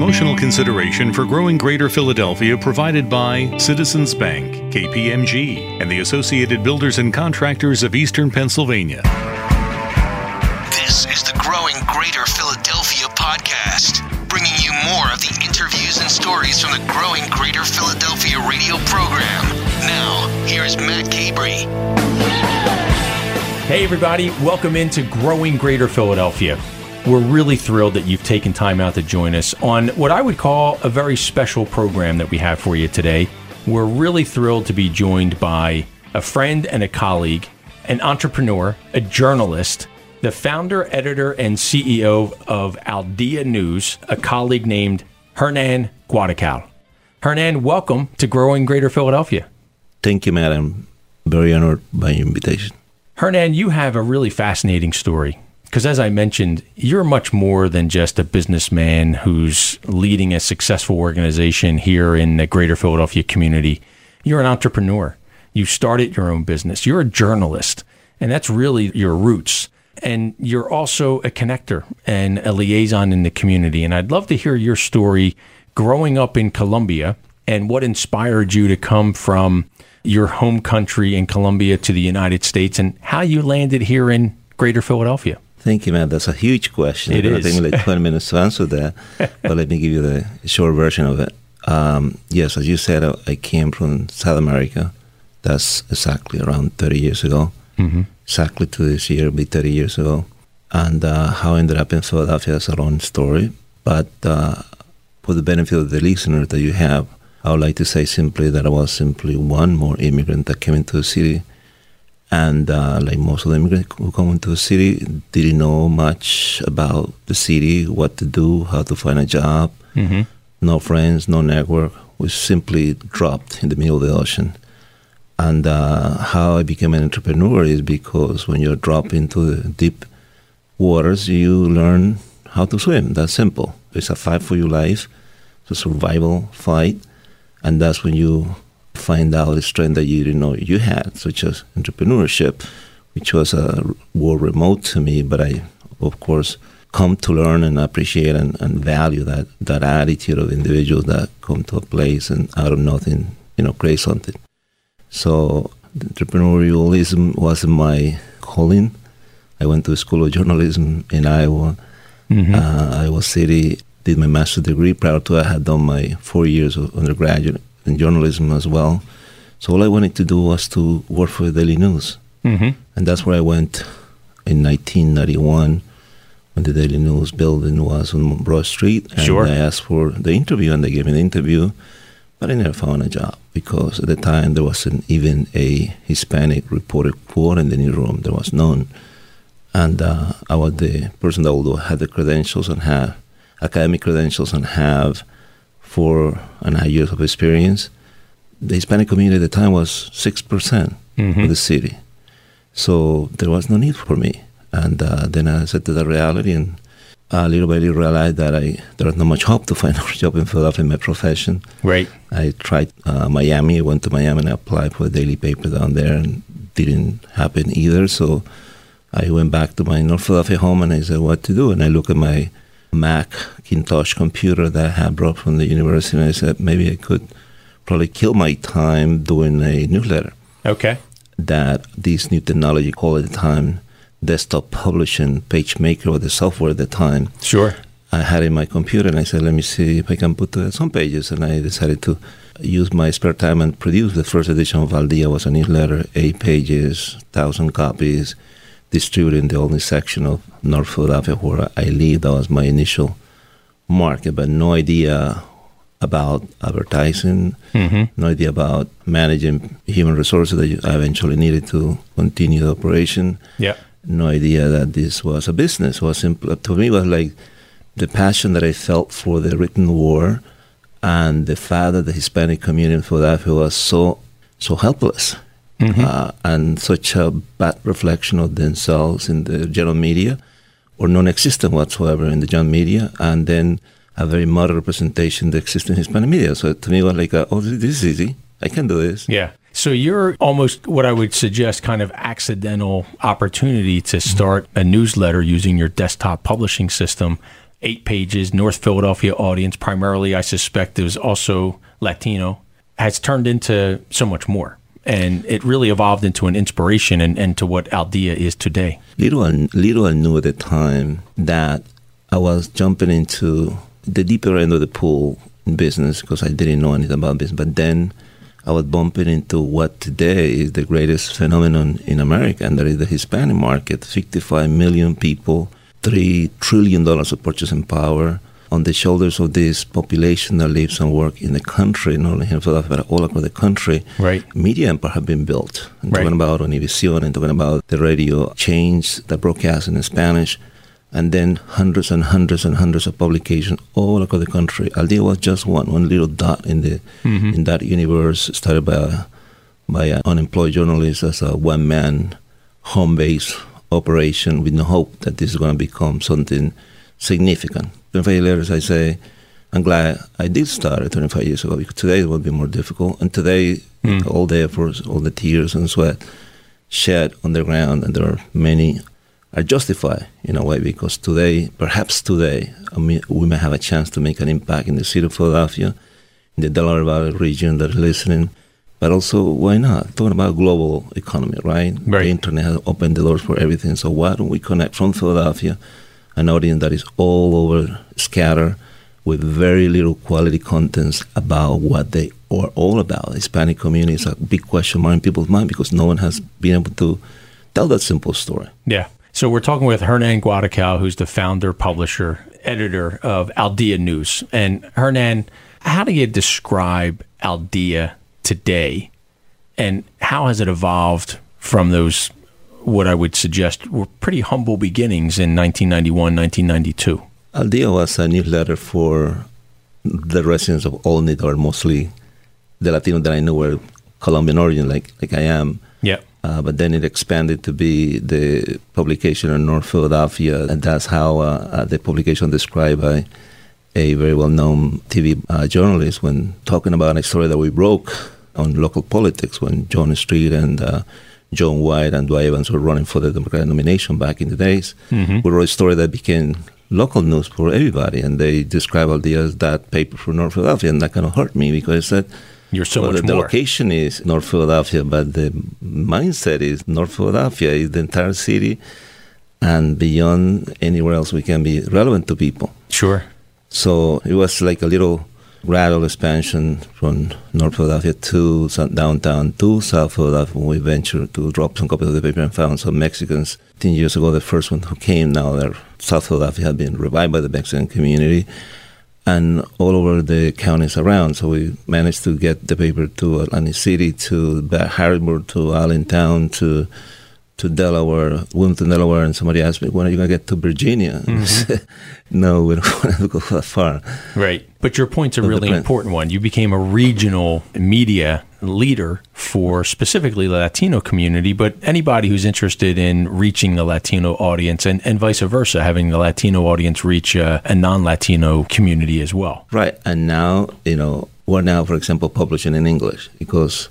Promotional consideration for growing Greater Philadelphia provided by Citizens Bank, KPMG, and the Associated Builders and Contractors of Eastern Pennsylvania. This is the Growing Greater Philadelphia podcast, bringing you more of the interviews and stories from the Growing Greater Philadelphia radio program. Now, here's Matt Cabrey. Hey, everybody, welcome into Growing Greater Philadelphia. We're really thrilled that you've taken time out to join us on what I would call a very special program that we have for you today. We're really thrilled to be joined by a friend and a colleague, an entrepreneur, a journalist, the founder, editor, and CEO of Al Día News, a colleague named Hernan Guaracao. Hernan, welcome to Growing Greater Philadelphia. Thank you, madam. Very honored by your invitation. Hernan, you have a really fascinating story because, as I mentioned, you're much more than just a businessman who's leading a successful organization here in the greater Philadelphia community. You're an entrepreneur. You started your own business. You're a journalist, and that's really your roots. And you're also a connector and a liaison in the community. And I'd love to hear your story growing up in Colombia and what inspired you to come from your home country in Colombia to the United States and how you landed here in greater Philadelphia. Thank you, man. That's a huge question. It I is. think like 20 minutes to answer that, but let me give you the short version of it. Um, yes, as you said, I- I came from South America. That's exactly around 30 years ago. Mm-hmm. Exactly to this year, it'll be 30 years ago. And uh, how I ended up in Philadelphia is a long story. But uh, for the benefit of the listener that you have, I would like to say simply that I was simply one more immigrant that came into the city. And uh, like most of the immigrants who come into the city, didn't know much about the city, what to do, how to find a job, Mm-hmm. no friends, no network. We simply dropped in the middle of the ocean. And uh, how I became an entrepreneur is because when you drop into the deep waters, you learn how to swim. That's simple. It's a fight for your life, it's a survival fight, and that's when you find out a strength that you didn't know you had, such as entrepreneurship, which was a word remote to me, but I, of course, come to learn and appreciate and, and value that, that attitude of individuals that come to a place and out of nothing, you know, create something. So entrepreneurialism wasn't my calling. I went to a school of journalism in Iowa, Mm-hmm. uh, Iowa City. Did my master's degree. Prior to I had done my four years of undergraduate journalism as well. So all I wanted to do was to work for the Daily News, Mm-hmm. and that's where I went in 1991 when the Daily News building was on Broad Street. And Sure. I asked for the interview, and they gave me the interview, but I never found a job because at the time there wasn't even a Hispanic reporter quote in the newsroom. There was none and uh, I was the person that although had the credentials and have academic credentials and have four and a half years of experience, the Hispanic community at the time was six percent Mhm. of the city, so there was no need for me. And uh, then I accepted the reality, and uh, little by little realized that I there was not much hope to find a job in Philadelphia in my profession. Right. I tried uh, Miami. I went to Miami and I applied for a daily paper down there, and didn't happen either. So I went back to my North Philadelphia home and I said, "What to do?" And I looked at my Macintosh computer that I had brought from the university, and I said, "Maybe I could probably kill my time doing a newsletter." Okay. That this new technology called at the time desktop publishing, PageMaker, or the software at the time, Sure. I had in my computer, and I said, "Let me see if I can put uh, some pages." And I decided to use my spare time and produce the first edition of Al Día. was a newsletter, eight pages, thousand copies, distributed in the only section of North Philadelphia where I live. That was my initial market, but no idea about advertising, Mm-hmm. no idea about managing human resources that you- I eventually needed to continue the operation Yeah. no idea that this was a business. It was simple to me. It was like the passion that I felt for the written word, and the fact that the Hispanic community in Philadelphia was so so helpless, Mhm. uh, and such a bad reflection of themselves in the general media, or non-existent whatsoever in the general media, and then a very moderate representation in the existing Hispanic media. So to me, it was like, oh, this is easy. I can do this. Yeah. So you're almost what I would suggest kind of accidental opportunity to start a newsletter using your desktop publishing system eight pages, North Philadelphia audience, primarily, I suspect it was also Latino, has turned into so much more. And it really evolved into an inspiration and, and to what Al Día is today. Little little I knew at the time that I was jumping into the deeper end of the pool in business because I didn't know anything about business. But then I was bumping into what today is the greatest phenomenon in America, and that is the Hispanic market 55 million people, $3 trillion of purchasing power on the shoulders of this population that lives and works in the country, not only in Philadelphia, but all across the country. Right. Media empire have been built. I'm Right. talking about Univision and talking about the radio chains that broadcast in Spanish, and then hundreds and hundreds and hundreds of publications all across the country. Al Día was just one, one little dot in the mm-hmm. in that universe started by a, by an unemployed journalist as a one man home base operation with no hope that this is going to become something significant. 25 years later, I say, I'm glad I did start it 25 years ago because today it would be more difficult. And today, hmm. all the efforts, all the tears and sweat shed on the ground, and there are many are justified in a way because today, perhaps today, I mean, we may have a chance to make an impact in the city of Philadelphia, in the Delaware Valley region that are listening. But also, why not? Talking about global economy, right? Right. The internet has opened the doors for everything. So why don't we connect from Philadelphia, an audience that is all over scattered with very little quality contents about what they are all about. Hispanic community is a big question mark in people's mind because no one has been able to tell that simple story. Yeah. So we're talking with Hernan Guaracao, who's the founder, publisher, editor of Al Día News. And Hernan, how do you describe Al Día today? And how has it evolved from those, what I would suggest were pretty humble beginnings in 1991, 1992? Al Día was a newsletter for the residents of Olney, or mostly the Latino that I know were Colombian origin, like like I am. Yeah. Uh, but then it expanded to be the publication in North Philadelphia, and that's how uh, uh, the publication described by a very well-known TV uh, journalist when talking about a story that we broke on local politics when John Street and uh, John White and Dwight Evans were running for the Democratic nomination back in the days. Mm-hmm. We wrote a story that became local news for everybody, and they described Al Día as that paper for North Philadelphia, and that kind of hurt me because it said You're so well, much the, the more. location is North Philadelphia, but the mindset is North Philadelphia is the entire city, and beyond anywhere else we can be relevant to people. Sure. So it was like a little gradual expansion from North Philadelphia to downtown to South Philadelphia we ventured to drop some copies of the paper and found some Mexicans. Ten years ago, the first one who came, now they're- South Philadelphia had been revived by the Mexican community and all over the counties around. So we managed to get the paper to Atlantic City, to Harrisburg, to Allentown, to to Delaware, Wilmington, Delaware, and somebody asked me, when are you going to get to Virginia? no, we don't want to go that far. Right. But your point's a But really important one. You became a regional media leader for specifically the Latino community, but anybody who's interested in reaching the Latino audience and, and vice versa, having the Latino audience reach uh, a non Latino community as well. Right. And now, you know, we're now, for example, publishing in English because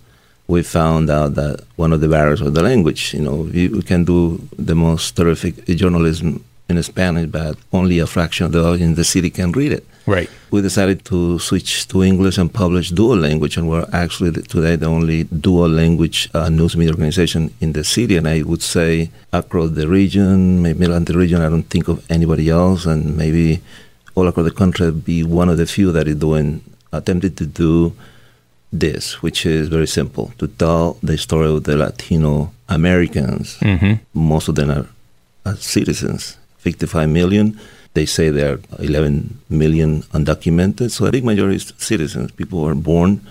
we found out that one of the barriers was the language. You know, you, we can do the most terrific journalism in Spanish, but only a fraction of the audience in the city can read it. Right. We decided to switch to English and publish dual language, and we're actually the- today the only dual language uh, news media organization in the city. And I would say across the region, maybe Atlantic region, I don't think of anybody else, and maybe all across the country, be one of the few that is doing attempted to do this, which is very simple to tell the story of the Latino Americans. Most of them are, are citizens, 55 million. They say there are 11 million undocumented. So a big majority is citizens, people who are born,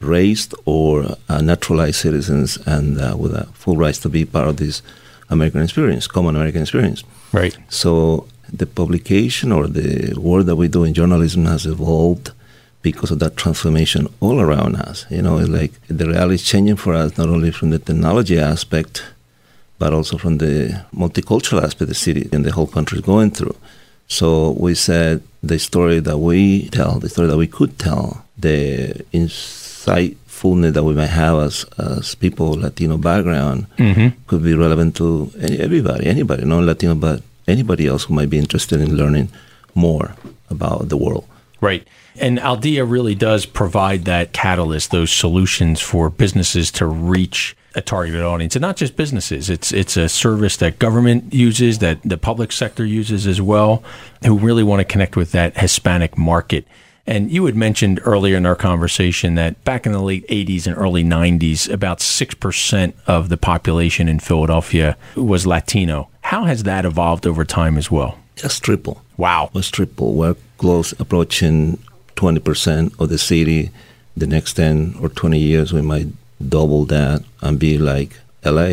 raised, or uh, naturalized citizens, and uh, with a full rights to be part of this American experience, common American experience. Right. So the publication or the work that we do in journalism has evolved because of that transformation all around us. You know, it's like the reality is changing for us not only from the technology aspect, but also from the multicultural aspect the city and the whole country is going through. So we said the story that we tell, the story that we could tell, the insightfulness that we might have as, as people Latino background mm-hmm. could be relevant to any, everybody, anybody, not Latino, but anybody else who might be interested in learning more about the world. Right. And Al Día really does provide that catalyst, those solutions for businesses to reach a targeted audience, and not just businesses. It's it's a service that government uses, that the public sector uses as well, who really want to connect with that Hispanic market. And you had mentioned earlier in our conversation that back in the late 80s and early 90s, about 6% of the population in Philadelphia was Latino. How has that evolved over time as well? Just triple. Wow. Was triple. We're close approaching 20% of the city. The next 10 or 20 years, we might double that and be like LA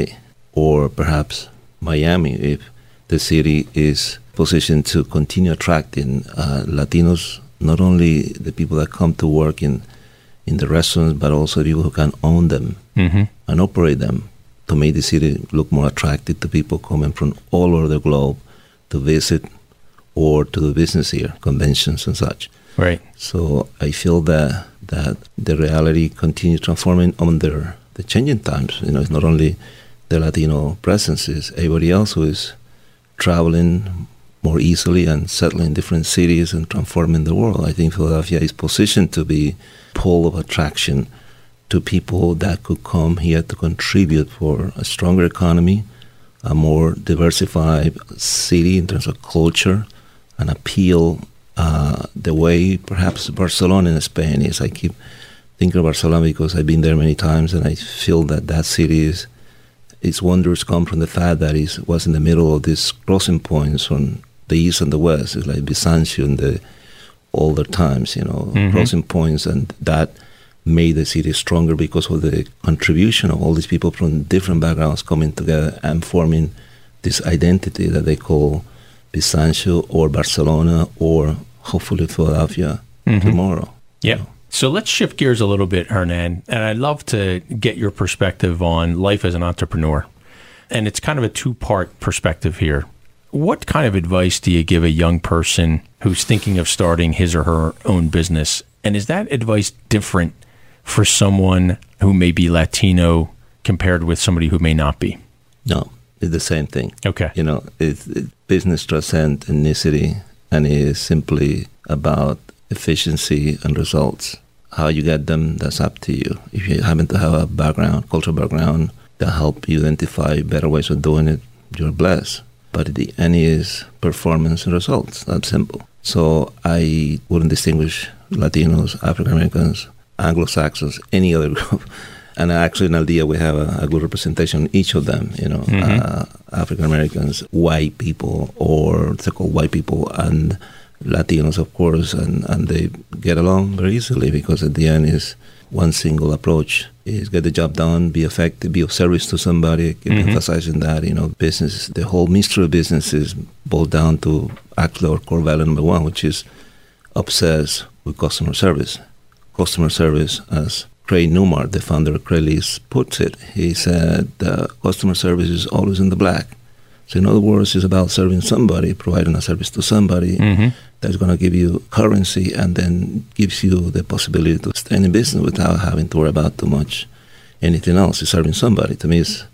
or perhaps Miami if the city is positioned to continue attracting uh, Latinos, not only the people that come to work in, in the restaurants, but also people who can own them Mm-hmm. and operate them to make the city look more attractive to people coming from all over the globe to visit or to do business here, conventions and such. Right. So I feel that that the reality continues transforming under the changing times. You know, it's not only the Latino presence, it's everybody else who is traveling more easily and settling in different cities and transforming the world. I think Philadelphia is positioned to be pole of attraction to people that could come here to contribute for a stronger economy, a more diversified city in terms of culture, and appeal uh, the way perhaps Barcelona in Spain is. I keep thinking of Barcelona because I've been there many times, and I feel that that city is its wonders come from the fact that it was in the middle of these crossing points from the east and the west. It's like Byzantium in the older times, you know, Mhm. crossing points, and that made the city stronger because of the contribution of all these people from different backgrounds coming together and forming this identity that they call Byzantium or Barcelona or hopefully Philadelphia Mhm. tomorrow. Yeah. So let's shift gears a little bit, Hernan. And I'd love to get your perspective on life as an entrepreneur. And it's kind of a two part perspective here. What kind of advice do you give a young person who's thinking of starting his or her own business? And is that advice different for someone who may be Latino compared with somebody who may not be? No, it's the same thing. Okay. You know, it, it, business transcends ethnicity and it is simply about efficiency and results. How you get them, that's up to you. If you happen to have a background, cultural background that help you identify better ways of doing it, you're blessed. But the end is performance and results. That's simple. So I wouldn't distinguish Latinos, African Americans, Anglo Saxons, any other group. And actually, in Al Día, we have a, a good representation in each of them. You know, Mhm. uh, African Americans, white people, or so-called white people, and Latinos, of course, and, and they get along very easily because at the end is one single approach is get the job done, be effective, be of service to somebody, keep Mhm. emphasizing that, you know, business, the whole mystery of business is boiled down to actually our core value number one, which is obsessed with customer service. Customer service, as Craig Newmark, the founder of Craigslist, puts it, he said, uh, customer service is always in the black. So in other words, it's about serving somebody, providing a service to somebody Mm-hmm. that's going to give you currency and then gives you the possibility to stay in business without having to worry about too much anything else. It's serving somebody. To me, it's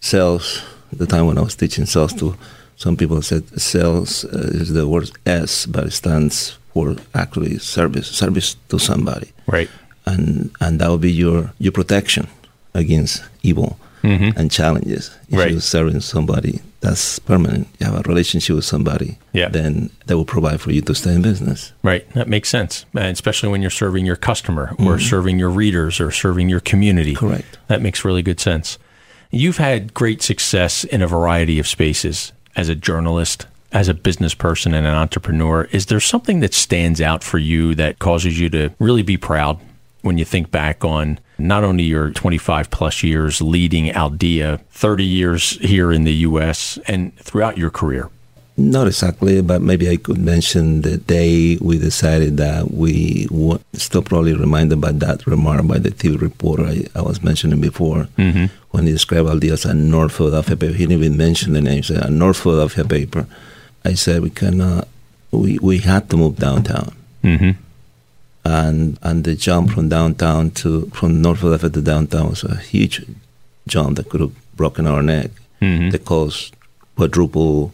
sales. At the time when I was teaching sales to some people said sales uh, is the word S, but it stands for actually service, service to somebody, Right. And and that will be your your protection against evil Mm-hmm. and challenges. If Right. you're serving somebody that's permanent, you have a relationship with somebody, Yeah. then that will provide for you to stay in business. Right. That makes sense. And especially when you're serving your customer or serving your readers or serving your community. Correct. That makes really good sense. You've had great success in a variety of spaces as a journalist, as a business person, and an entrepreneur. Is there something that stands out for you that causes you to really be proud when you think back on not only your 25 plus years leading Al Día, 30 years here in the U.S., and throughout your career? Not exactly, but maybe I could mention the day we decided that we would still probably reminded by that remark by the TV reporter I, I was mentioning before Mm-hmm. when he described Al Día as a North Philadelphia paper. He didn't even mention the name. He said a North Philadelphia paper. I said we cannot. We we had to move downtown. Mm-hmm. And and the jump from downtown to from North Philadelphia to downtown was a huge jump that could have broken our neck. Mm-hmm. The cost quadruple,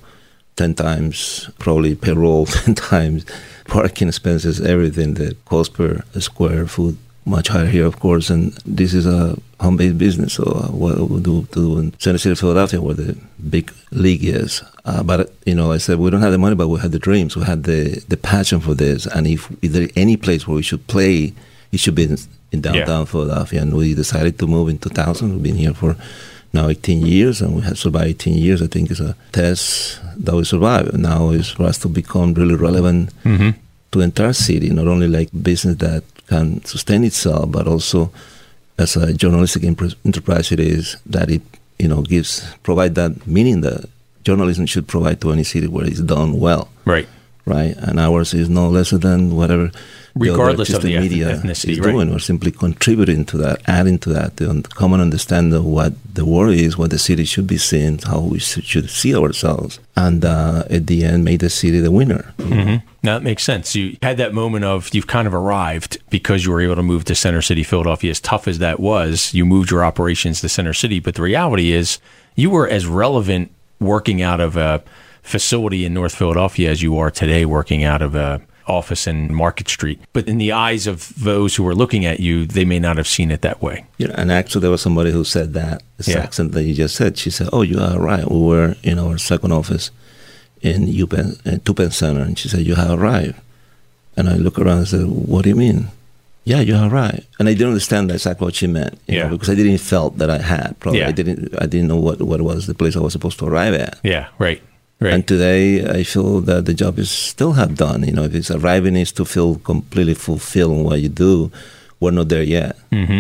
10 times probably payroll, 10 times parking expenses, everything, the cost per square foot much higher here, of course. And this is a home-based business, so uh, what we do, do in Center City, Philadelphia, where the big league is. Uh, but you know, I said we don't have the money, but we had the dreams. We had the the passion for this, and if, if there any place where we should play, it should be in, in downtown yeah. Philadelphia. And we decided to move in 2000. We've been here for now 18 years, and we have survived 18 years. I think is a test that we survived. Now is for us to become really relevant mm-hmm. to the entire city, not only like business that can sustain itself, but also as a journalistic enterprise it is that it you know gives provide that meaning that journalism should provide to any city where it's done well. Right. Right. And ours is no lesser than whatever regardless the of the media ethnicity, is right? doing. We're simply contributing to that, adding to that, the common understanding of what the world is, what the city should be seen, how we should see ourselves, and uh, at the end, make the city the winner. Mm-hmm. Now that makes sense. You had that moment of you've kind of arrived because you were able to move to Center City, Philadelphia. As tough as that was, you moved your operations to Center City. But the reality is, you were as relevant working out of a facility in North Philadelphia as you are today working out of a office in Market Street. But in the eyes of those who are looking at you, they may not have seen it that way. Yeah, and actually, there was somebody who said that, this yeah. accent that you just said. She said, Oh, you are right. We were in our second office in UPenn, in Penn Center. And she said, You have arrived. And I look around and said, What do you mean? Yeah, you are right. And I didn't understand exactly what she meant, yeah. Know, because I didn't felt that I had. Probably yeah. I didn't. I didn't know what what was the place I was supposed to arrive at. Yeah, right. Right. And today, I feel that the job is still have done. You know, if it's arriving is to feel completely fulfilled in what you do, we're not there yet. Mm-hmm.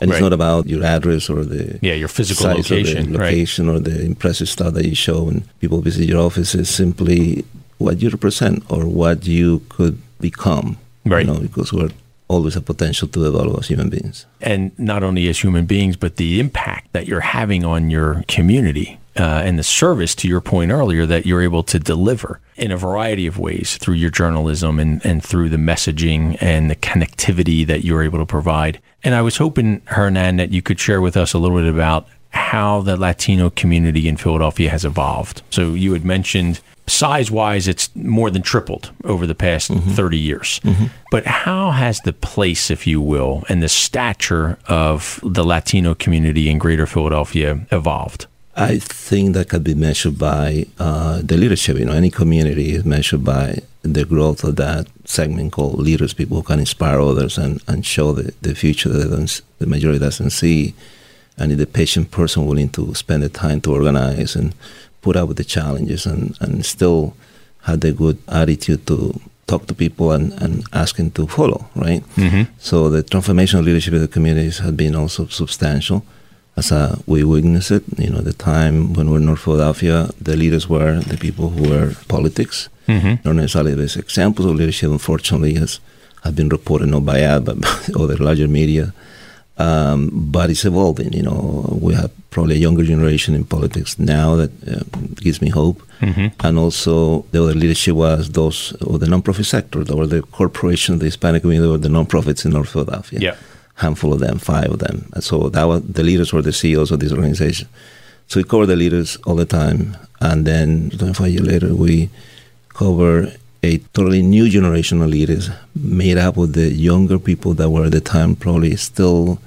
And right. it's not about your address or the yeah your physical location, location right. or the impressive stuff that you show when people visit your office. It's simply what you represent or what you could become. Right. You know, because we're always a potential to evolve as human beings. And not only as human beings, but the impact that you're having on your community uh, and the service, to your point earlier, that you're able to deliver in a variety of ways through your journalism and, and through the messaging and the connectivity that you're able to provide. And I was hoping, Hernan, that you could share with us a little bit about how the Latino community in Philadelphia has evolved. So you had mentioned size wise, it's more than tripled over the past mm-hmm. 30 years. Mm-hmm. But how has the place, if you will, and the stature of the Latino community in greater Philadelphia evolved? I think that can be measured by uh, the leadership. You know, any community is measured by the growth of that segment called leaders, people who can inspire others and, and show the, the future that the majority doesn't see. And the patient person willing to spend the time to organize and put up with the challenges and, and still have the good attitude to talk to people and, and ask them to follow, right? Mm-hmm. So the transformational leadership of the communities has been also substantial. As a, we witness it, you know, the time when we're in North Philadelphia, the leaders were the people who were politics. Mm-hmm. Not necessarily there's examples of leadership, unfortunately, has have been reported not by us, but by other larger media um, but it's evolving. You know, we have probably a younger generation in politics now that uh, gives me hope. Mm-hmm. And also, the other leadership was those of the nonprofit sector, or the corporations, the Hispanic community, or the nonprofits in North Philadelphia. Yeah. Handful of them, five of them. And so that was the leaders were the CEOs of this organization. So we cover the leaders all the time, and then 25 years later, we cover a totally new generation of leaders made up of the younger people that were at the time probably still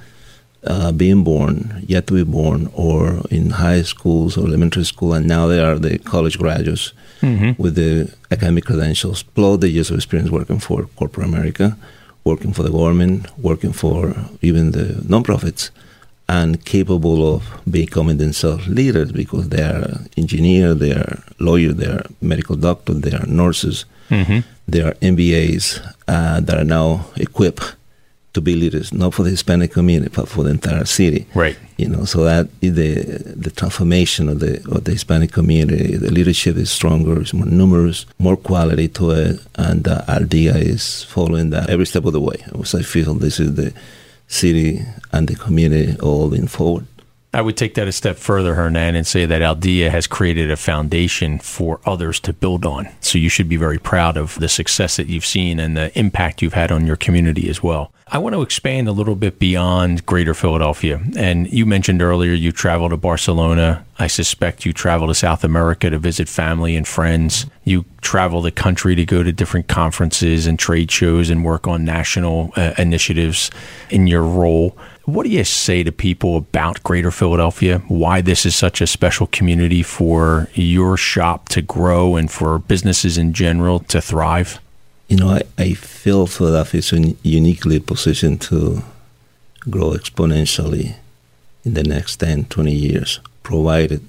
uh, being born, yet to be born, or in high schools or elementary school, and now they are the college graduates mm-hmm. with the academic credentials, plus the years of experience working for corporate America, working for the government, working for even the nonprofits, and capable of becoming themselves leaders because they are engineers, they are lawyers, they are medical doctors, they are nurses, mm-hmm. they are MBAs uh, that are now equipped to be leaders, not for the Hispanic community, but for the entire city. Right. You know, so that the the transformation of the of the Hispanic community, the leadership is stronger, it's more numerous, more quality to it, and uh, idea is following that every step of the way. So I feel this is the city and the community all in forward. I would take that a step further, Hernan, and say that Al Día has created a foundation for others to build on. So you should be very proud of the success that you've seen and the impact you've had on your community as well. I want to expand a little bit beyond greater Philadelphia. And you mentioned earlier you travel to Barcelona. I suspect you travel to South America to visit family and friends. You travel the country to go to different conferences and trade shows and work on national uh, initiatives in your role. What do you say to people about Greater Philadelphia? Why this is such a special community for your shop to grow and for businesses in general to thrive? You know, I, I feel Philadelphia is uniquely positioned to grow exponentially in the next 10, 20 years, provided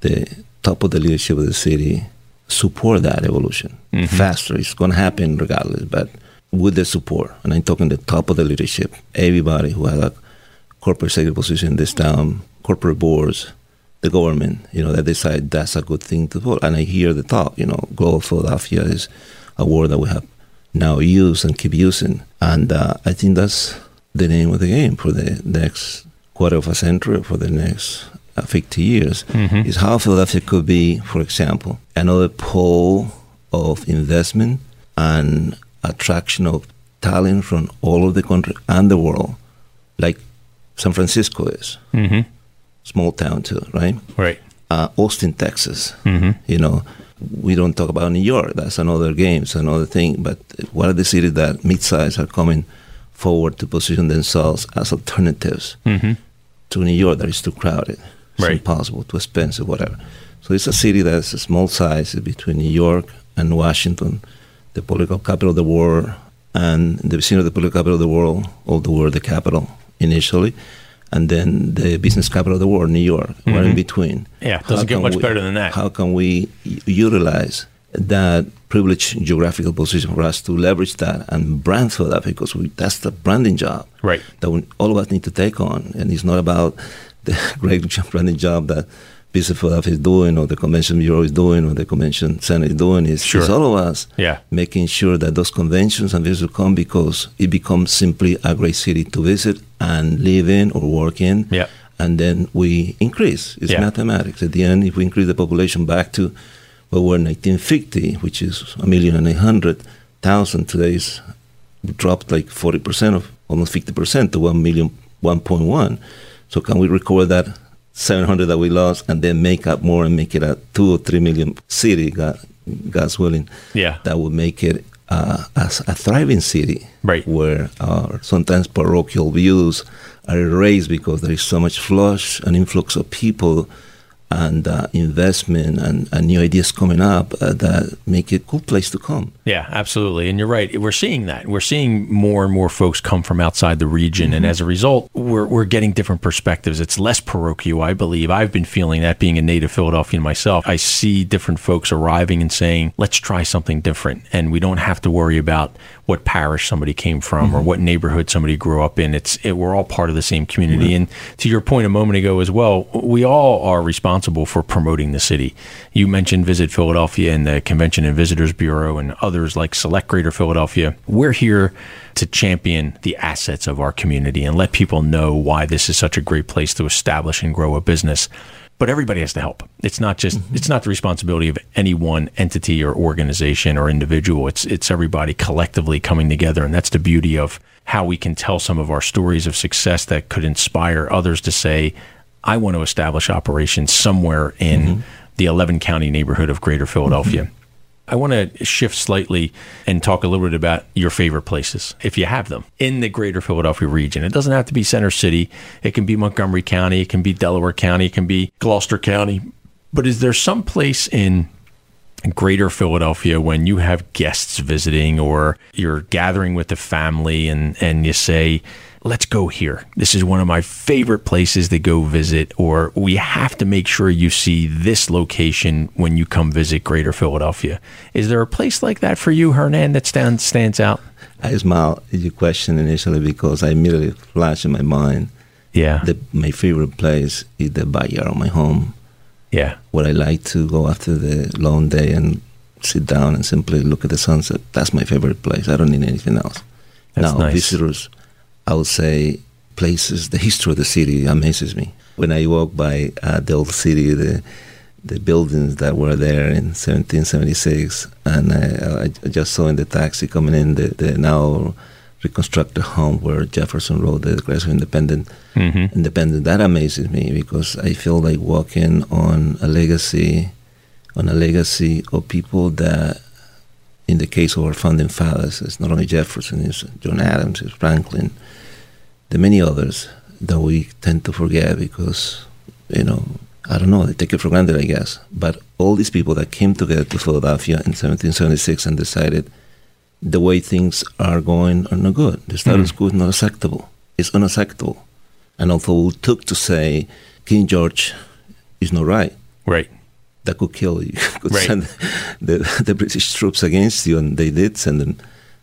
the top of the leadership of the city support that evolution mm-hmm. faster. It's going to happen regardless, but with the support, and I'm talking the top of the leadership, everybody who has a corporate executive position in this town, corporate boards, the government, you know, that decide that's a good thing to do. And I hear the talk, you know, Global Philadelphia is a word that we have now used and keep using. And uh, I think that's the name of the game for the next quarter of a century, for the next uh, 50 years, mm-hmm. is how Philadelphia could be, for example, another pole of investment and attraction of talent from all of the country and the world, like San Francisco is. Mm-hmm. Small town too, right? Right. Uh, Austin, Texas. Mm-hmm. You know, we don't talk about New York. That's another game, it's another thing. But what are the cities that mid-size are coming forward to position themselves as alternatives mm-hmm. to New York that is too crowded, it's right. impossible, too expensive, whatever. So it's a city that's a small size between New York and Washington the political capital of the world, and the vicinity of the political capital of the world, all the world, the capital initially, and then the business capital of the world, New York. Mm-hmm. We're in between. Yeah, doesn't get much we, better than that. How can we utilize that privileged geographical position for us to leverage that and brand for that because we, that's the branding job right. that we, all of us need to take on. And it's not about the great branding job that Business Philadelphia is doing, or the Convention Bureau is doing, or the Convention Center is doing, is, sure. is all of us yeah. making sure that those conventions and visitors come because it becomes simply a great city to visit and live in or work in. Yeah. And then we increase. It's yeah. mathematics. At the end, if we increase the population back to where we were in 1950, which is a million and eight hundred thousand, today is dropped like 40% of almost 50% to 1 million, 1.1. So can we recover that 700 that we lost and then make up more and make it a two or three million city, God, God's willing. Yeah. That would make it uh, as a thriving city. Right. Where our sometimes parochial views are erased because there is so much flush and influx of people and uh, investment and, and, new ideas coming up uh, that make it a cool place to come. Yeah, absolutely. And you're right. We're seeing that. We're seeing more and more folks come from outside the region. Mm-hmm. And as a result, we're, we're getting different perspectives. It's less parochial, I believe. I've been feeling that being a native Philadelphian myself. I see different folks arriving and saying, let's try something different. And we don't have to worry about what parish somebody came from mm-hmm. or what neighborhood somebody grew up in. It's it, we're all part of the same community. Mm-hmm. And to your point a moment ago as well, we all are responsible for promoting the city. You mentioned Visit Philadelphia and the Convention and Visitors Bureau and others like Select Greater Philadelphia. We're here to champion the assets of our community and let people know why this is such a great place to establish and grow a business but everybody has to help. It's not just mm-hmm. it's not the responsibility of any one entity or organization or individual. It's it's everybody collectively coming together, and that's the beauty of how we can tell some of our stories of success that could inspire others to say, "I want to establish operations somewhere in mm-hmm. the 11 county neighborhood of Greater Philadelphia." Mm-hmm. I want to shift slightly and talk a little bit about your favorite places, if you have them, in the greater Philadelphia region. It doesn't have to be Center City, it can be Montgomery County, it can be Delaware County, it can be Gloucester County. But is there some place in greater Philadelphia when you have guests visiting or you're gathering with the family and, and you say, let's go here. This is one of my favorite places to go visit, or we have to make sure you see this location when you come visit Greater Philadelphia. Is there a place like that for you, Hernan, that stands stands out? I smile at your question initially because I immediately flash in my mind. Yeah. The, my favorite place is the backyard of my home. Yeah. Where I like to go after the long day and sit down and simply look at the sunset. That's my favorite place. I don't need anything else. That's now, nice. visitors I would say places, the history of the city amazes me. When I walk by uh, the old city, the the buildings that were there in 1776, and I, I just saw in the taxi coming in the, the now reconstructed home where Jefferson wrote the Declaration of Independence. Mm-hmm. Independent. That amazes me because I feel like walking on a legacy, on a legacy of people that, in the case of our founding fathers, it's not only Jefferson, it's John Adams, it's Franklin, the many others that we tend to forget because, you know, I don't know, they take it for granted, I guess. But all these people that came together to Philadelphia in 1776 and decided the way things are going are not good. The status Mm. quo is not acceptable. It's unacceptable. And although it took to say King George is not right, Right. That could kill you. could Right. send the, the British troops against you, and they did send them.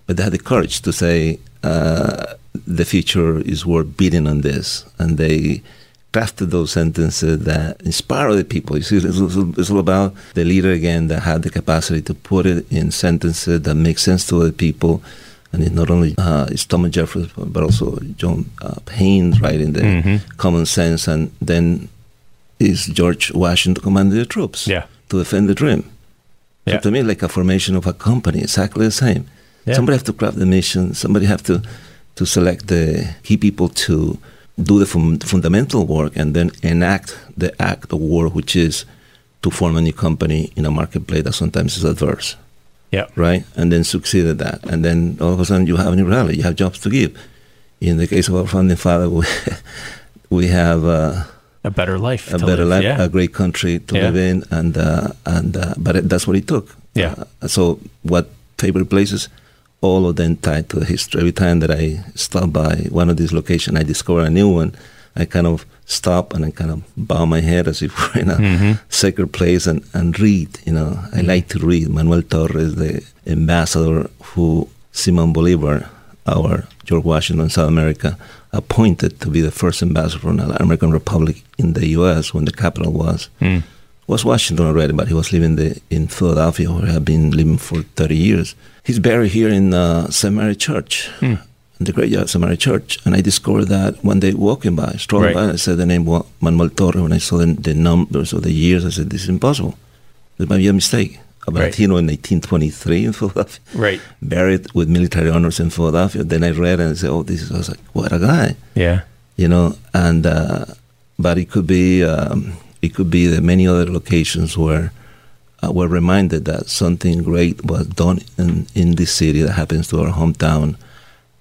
But they had the courage to say uh, the future is worth beating on this, and they crafted those sentences that inspire the people. You see, it's, all- it's all about the leader again that had the capacity to put it in sentences that make sense to other people. And it's not only uh, it's Thomas Jefferson, but also John uh, Paine writing the Mhm. common sense, and then is George Washington commanding the troops Yeah. to defend the dream. Yeah. So to me, like a formation of a company, exactly the same. Yeah. Somebody have to craft the mission. Somebody have to to select the key people to do the fun- fundamental work and then enact the act of war, which is to form a new company in a marketplace that sometimes is adverse, Yeah. right? And then succeed at that. And then all of a sudden you have a new reality. You have jobs to give. In the case of our founding father, we, we have. Uh, A better life. a better live. life, Yeah. a great country to Yeah. live in, and uh, and uh, but it, that's what it took. Yeah. Uh, so what favorite places? All of them tied to history. Every time that I stop by one of these locations, I discover a new one. I kind of stop and I kind of bow my head as if we're in a Mhm. sacred place and, and read. You know, I like to read. Manuel Torres, the ambassador who Simon Bolivar, our George Washington, South America, appointed to be the first ambassador from the American Republic in the U.S. when the capital was Mm. was Washington already, but he was living the, in Philadelphia, where he had been living for 30 years. He's buried here in uh, St. Mary Church, Hmm. in the graveyard of St. Mary Church. And I discovered that one day walking by, strolling Right. by, I said the name Manuel Torre. When I saw the, the numbers of the years, I said, this is impossible. This might be a mistake. A Right. In 1823 in Philadelphia, Right. buried with military honors in Philadelphia. Then I read and I said, oh, this is, I was like, what a guy Yeah. you know, and uh, but it could be um, it could be that many other locations where uh, we're reminded that something great was done in in this city that happens to our hometown,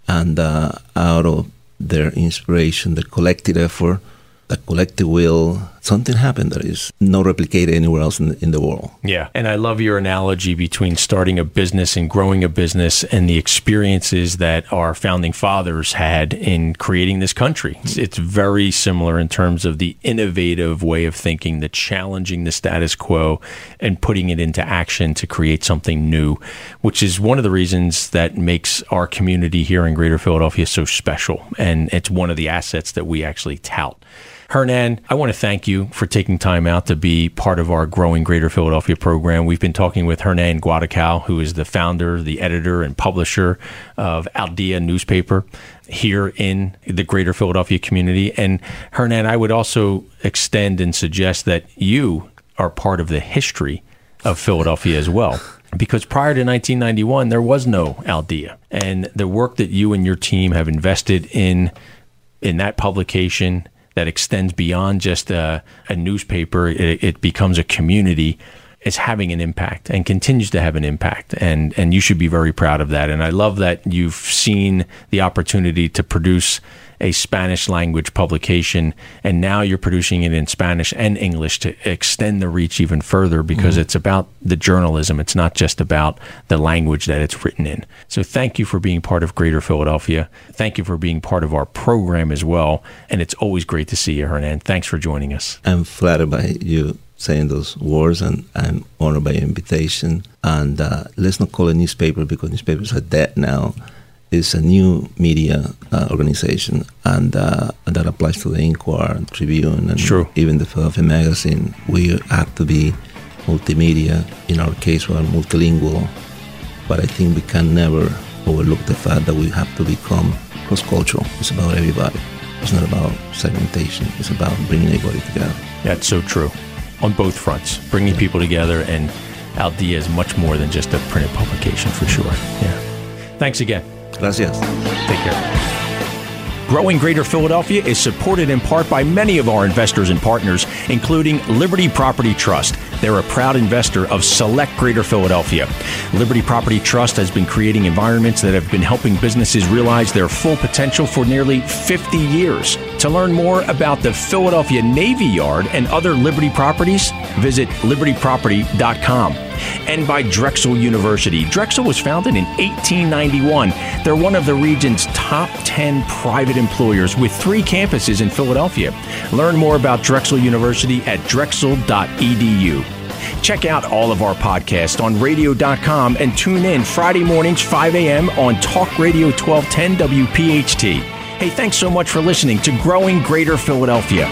and uh, out of their inspiration, the collective effort, the collective will, something happened that is not replicated anywhere else in, in the world. Yeah. And I love your analogy between starting a business and growing a business and the experiences that our founding fathers had in creating this country. It's, it's very similar in terms of the innovative way of thinking, the challenging the status quo and putting it into action to create something new, which is one of the reasons that makes our community here in Greater Philadelphia so special. And it's one of the assets that we actually tout. Hernan, I want to thank you for taking time out to be part of our growing Greater Philadelphia program. We've been talking with Hernan Guaracao, who is the founder, the editor, and publisher of Al Día newspaper here in the Greater Philadelphia community. And Hernan, I would also extend and suggest that you are part of the history of Philadelphia as well. Because prior to 1991, there was no Al Día. And the work that you and your team have invested in in that publication that extends beyond just a, a newspaper, it, it becomes a community, is having an impact and continues to have an impact. And, and you should be very proud of that. And I love that you've seen the opportunity to produce a Spanish language publication, and now you're producing it in Spanish and English to extend the reach even further because mm-hmm. it's about the journalism. It's not just about the language that it's written in. So thank you for being part of Greater Philadelphia. Thank you for being part of our program as well. And it's always great to see you, Hernan. Thanks for joining us. I'm flattered by you saying those words, and I'm honored by your invitation. And uh, let's not call it newspaper because newspapers are dead now. It's a new media uh, organization, and uh, that applies to the Inquirer, Tribune, and even the Philadelphia Magazine. We have to be multimedia. In our case, we're multilingual, but I think we can never overlook the fact that we have to become cross-cultural. It's about everybody. It's not about segmentation. It's about bringing everybody together. That's so true on both fronts, bringing people together and Al Dia is much more than just a printed publication for sure. Yeah. Thanks again. Gracias. Take care. Growing Greater Philadelphia is supported in part by many of our investors and partners, including Liberty Property Trust. They're a proud investor of Select Greater Philadelphia. Liberty Property Trust has been creating environments that have been helping businesses realize their full potential for nearly 50 years. To learn more about the Philadelphia Navy Yard and other Liberty properties, visit libertyproperty.com. And by Drexel University. Drexel was founded in 1891. They're one of the region's top 10 private employers with three campuses in Philadelphia. Learn more about Drexel University at drexel.edu. Check out all of our podcasts on radio.com and tune in Friday mornings, 5 a.m. on Talk Radio 1210 WPHT. Hey, thanks so much for listening to Growing Greater Philadelphia.